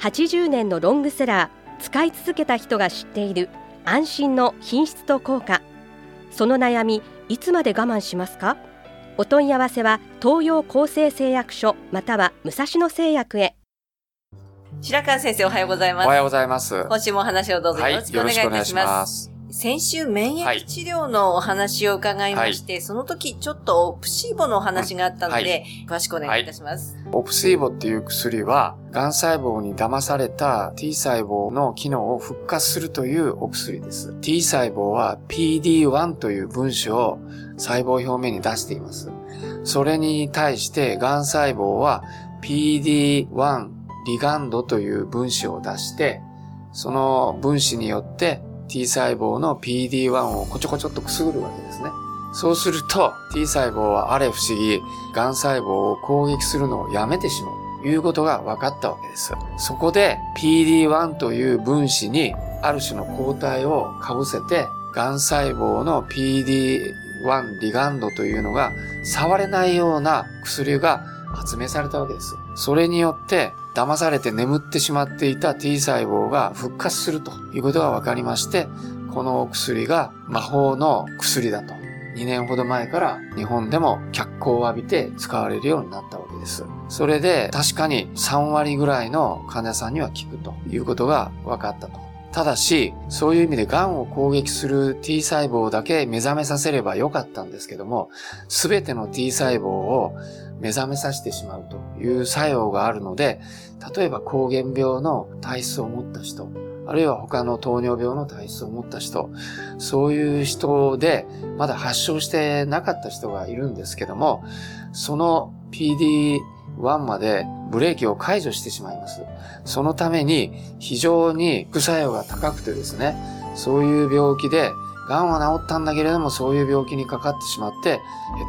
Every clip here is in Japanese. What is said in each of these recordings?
80年のロングセラー使い続けた人が知っている安心の品質と効果。その悩みいつまで我慢しますか？お問い合わせは東洋厚生製薬所または武蔵野製薬へ。白川先生おはようございます。おはようございます。今週もお話をどうぞよろしくお願いいたします,、す。先週免疫治療のお話を伺いまして、その時ちょっとオプシーボのお話があったので、は詳しくお願いいたします、オプシーボっていう薬は、癌細胞に騙された T 細胞の機能を復活するというお薬です。T 細胞は PD1 という分子を細胞表面に出しています。それに対して癌細胞は PD1 リガンドという分子を出して、その分子によって T 細胞の PD1 をこちょこちょっとくすぐるわけですね。そうすると T 細胞はあれ不思議、癌細胞を攻撃するのをやめてしまうということが分かったわけです。そこで PD1 という分子にある種の抗体を被せて、癌細胞の PD1 リガンドというのが触れないような薬が発明されたわけです。それによって騙されて眠ってしまっていた T 細胞が復活するということが分かりまして、このお薬が魔法の薬だと。2年ほど前から日本でも脚光を浴びて使われるようになったわけです。それで確かに3割ぐらいの患者さんには効くということが分かったと。ただし、そういう意味で癌を攻撃する T 細胞だけ目覚めさせればよかったんですけども、すべての T 細胞を目覚めさせてしまうという作用があるので、例えば膠原病の体質を持った人、あるいは他の糖尿病の体質を持った人、そういう人でまだ発症してなかった人がいるんですけども、その PD1 までブレーキを解除してしまいます。そのために非常に副作用が高くてですね、そういう病気で、癌は治ったんだけれどもそういう病気にかかってしまって、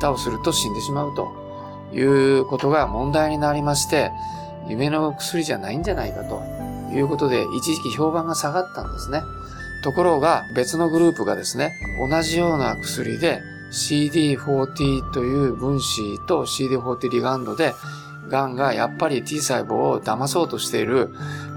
下手をすると死んでしまうということが問題になりまして、夢の薬じゃないんじゃないかということで、一時期評判が下がったんですね。ところが別のグループがですね、同じような薬で CD40 という分子と CD40 リガンドで、癌がやっぱり T 細胞を騙そうとしている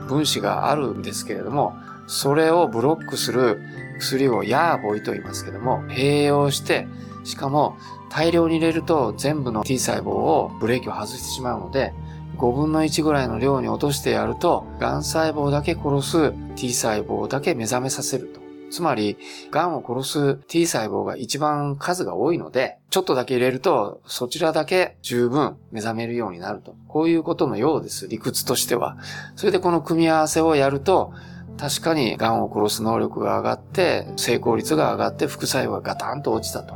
分子があるんですけれども、それをブロックする薬をヤーボイと言いますけども、併用して、しかも大量に入れると全部の T 細胞をブレーキを外してしまうので、5分の1ぐらいの量に落としてやると、癌細胞だけ殺す T 細胞だけ目覚めさせると。つまり、癌を殺す T 細胞が一番数が多いので、ちょっとだけ入れると、そちらだけ十分目覚めるようになると。こういうことのようです、理屈としては。それでこの組み合わせをやると、確かに癌を殺す能力が上がって、成功率が上がって、副作用がガタンと落ちたと。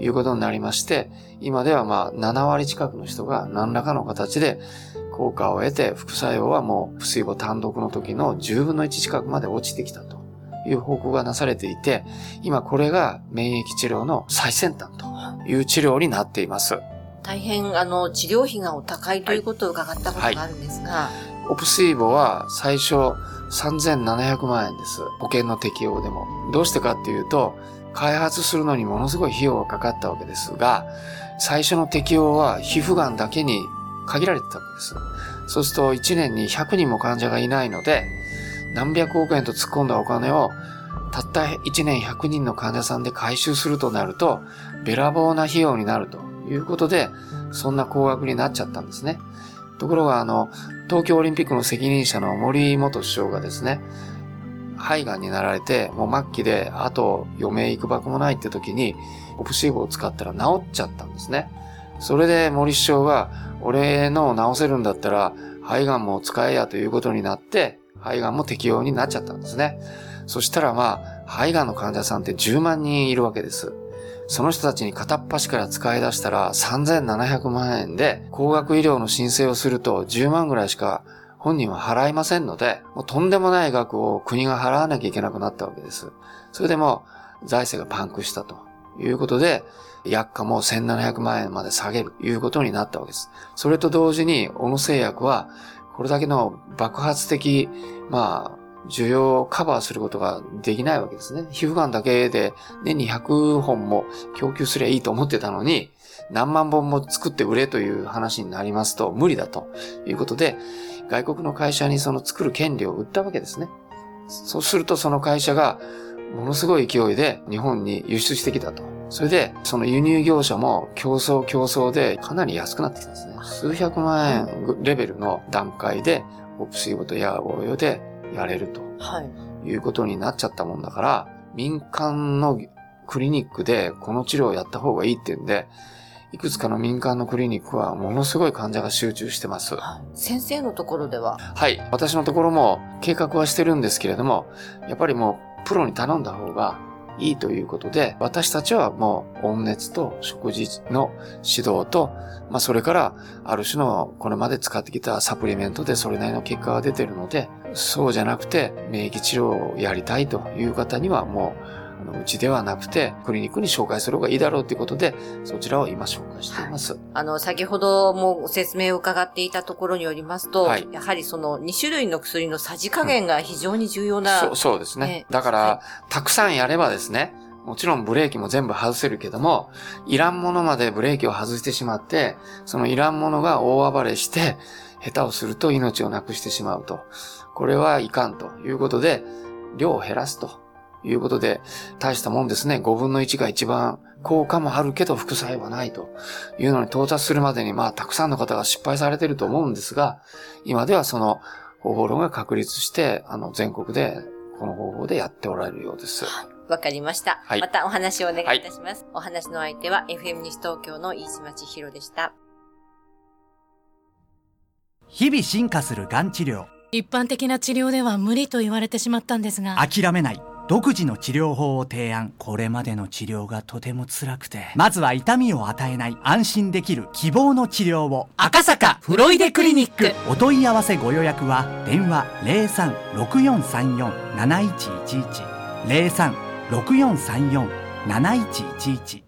いうことになりまして、今ではまあ7割近くの人が何らかの形で効果を得て、副作用はもう、不水母単独の時の10分の1近くまで落ちてきたと。いう報告がなされていて、今これが免疫治療の最先端と。いう治療になっています。大変あの治療費がお高いということを伺ったことがあるんですが、オプシーボは最初3700万円です。保険の適用でも。どうしてかっていうと、開発するのにものすごい費用がかかったわけですが、最初の適用は皮膚がんだけに限られてたわけです。そうすると1年に100人も患者がいないので、何百億円と突っ込んだお金をたった1年100人の患者さんで回収するとなると、べらぼうな費用になるということで、そんな高額になっちゃったんですね。ところが、あの、東京オリンピックの責任者の森元首相がですね、肺がんになられて、もう末期で、あと余命いくばくもないって時に、オプシーボを使ったら治っちゃったんですね。それで森首相が、俺の治せるんだったら、肺がんも使えやということになって、肺がんも適用になっちゃったんですね。そしたらまあ、肺がんの患者さんって10万人いるわけです。その人たちに片っ端から使い出したら3700万円で高額医療の申請をすると10万ぐらいしか本人は払いませんので、もうとんでもない額を国が払わなきゃいけなくなったわけです。それでも財政がパンクしたということで、薬価も1700万円まで下げるということになったわけです。それと同時に、小野製薬は、これだけの爆発的、まあ、需要をカバーすることができないわけですね。皮膚がんだけで年に100本も供給すりゃいいと思ってたのに、何万本も作って売れという話になりますと無理だということで、外国の会社にその作る権利を売ったわけですね。そうするとその会社がものすごい勢いで日本に輸出してきたと。それで、その輸入業者も競争競争でかなり安くなってきたんですね。数百万円レベルの段階で、オプシーボとヤーボーヨでやれると。はい。いうことになっちゃったもんだから、民間のクリニックでこの治療をやった方がいいっていうんで、いくつかの民間のクリニックはものすごい患者が集中してます。先生のところでは？はい。私のところも計画はしてるんですけれども、やっぱりもうプロに頼んだ方がいいということで、私たちはもう温熱と食事の指導と、まあそれからある種のこれまで使ってきたサプリメントでそれなりの結果が出てるので、そうじゃなくて免疫治療をやりたいという方にはもううちではなくて、クリニックに紹介する方がいいだろうということで、そちらを今紹介しています。はい、あの、先ほどもご説明を伺っていたところによりますと、はい、やはりその2種類の薬のさじ加減が非常に重要な、うん、そうそうですね。だから、はい、たくさんやればですね、もちろんブレーキも全部外せるけども、いらんものまでブレーキを外してしまって、そのいらんものが大暴れして、下手をすると命をなくしてしまうと。これはいかんということで、量を減らすと。いうことで、大したもんですね。5分の1が一番効果もあるけど副作用はないというのに到達するまでに、まあ、たくさんの方が失敗されてると思うんですが、今ではその方法論が確立して、あの、全国でこの方法でやっておられるようです。わかりました。はい、またお話をお願いいたします。はい、お話の相手は FM 西東京の飯島千尋でした。日々進化するがん治療。一般的な治療では無理と言われてしまったんですが。諦めない。独自の治療法を提案。これまでの治療がとても辛くて。まずは痛みを与えない安心できる希望の治療を。赤坂フロイデクリニック。お問い合わせご予約は電話0364347111 0364347111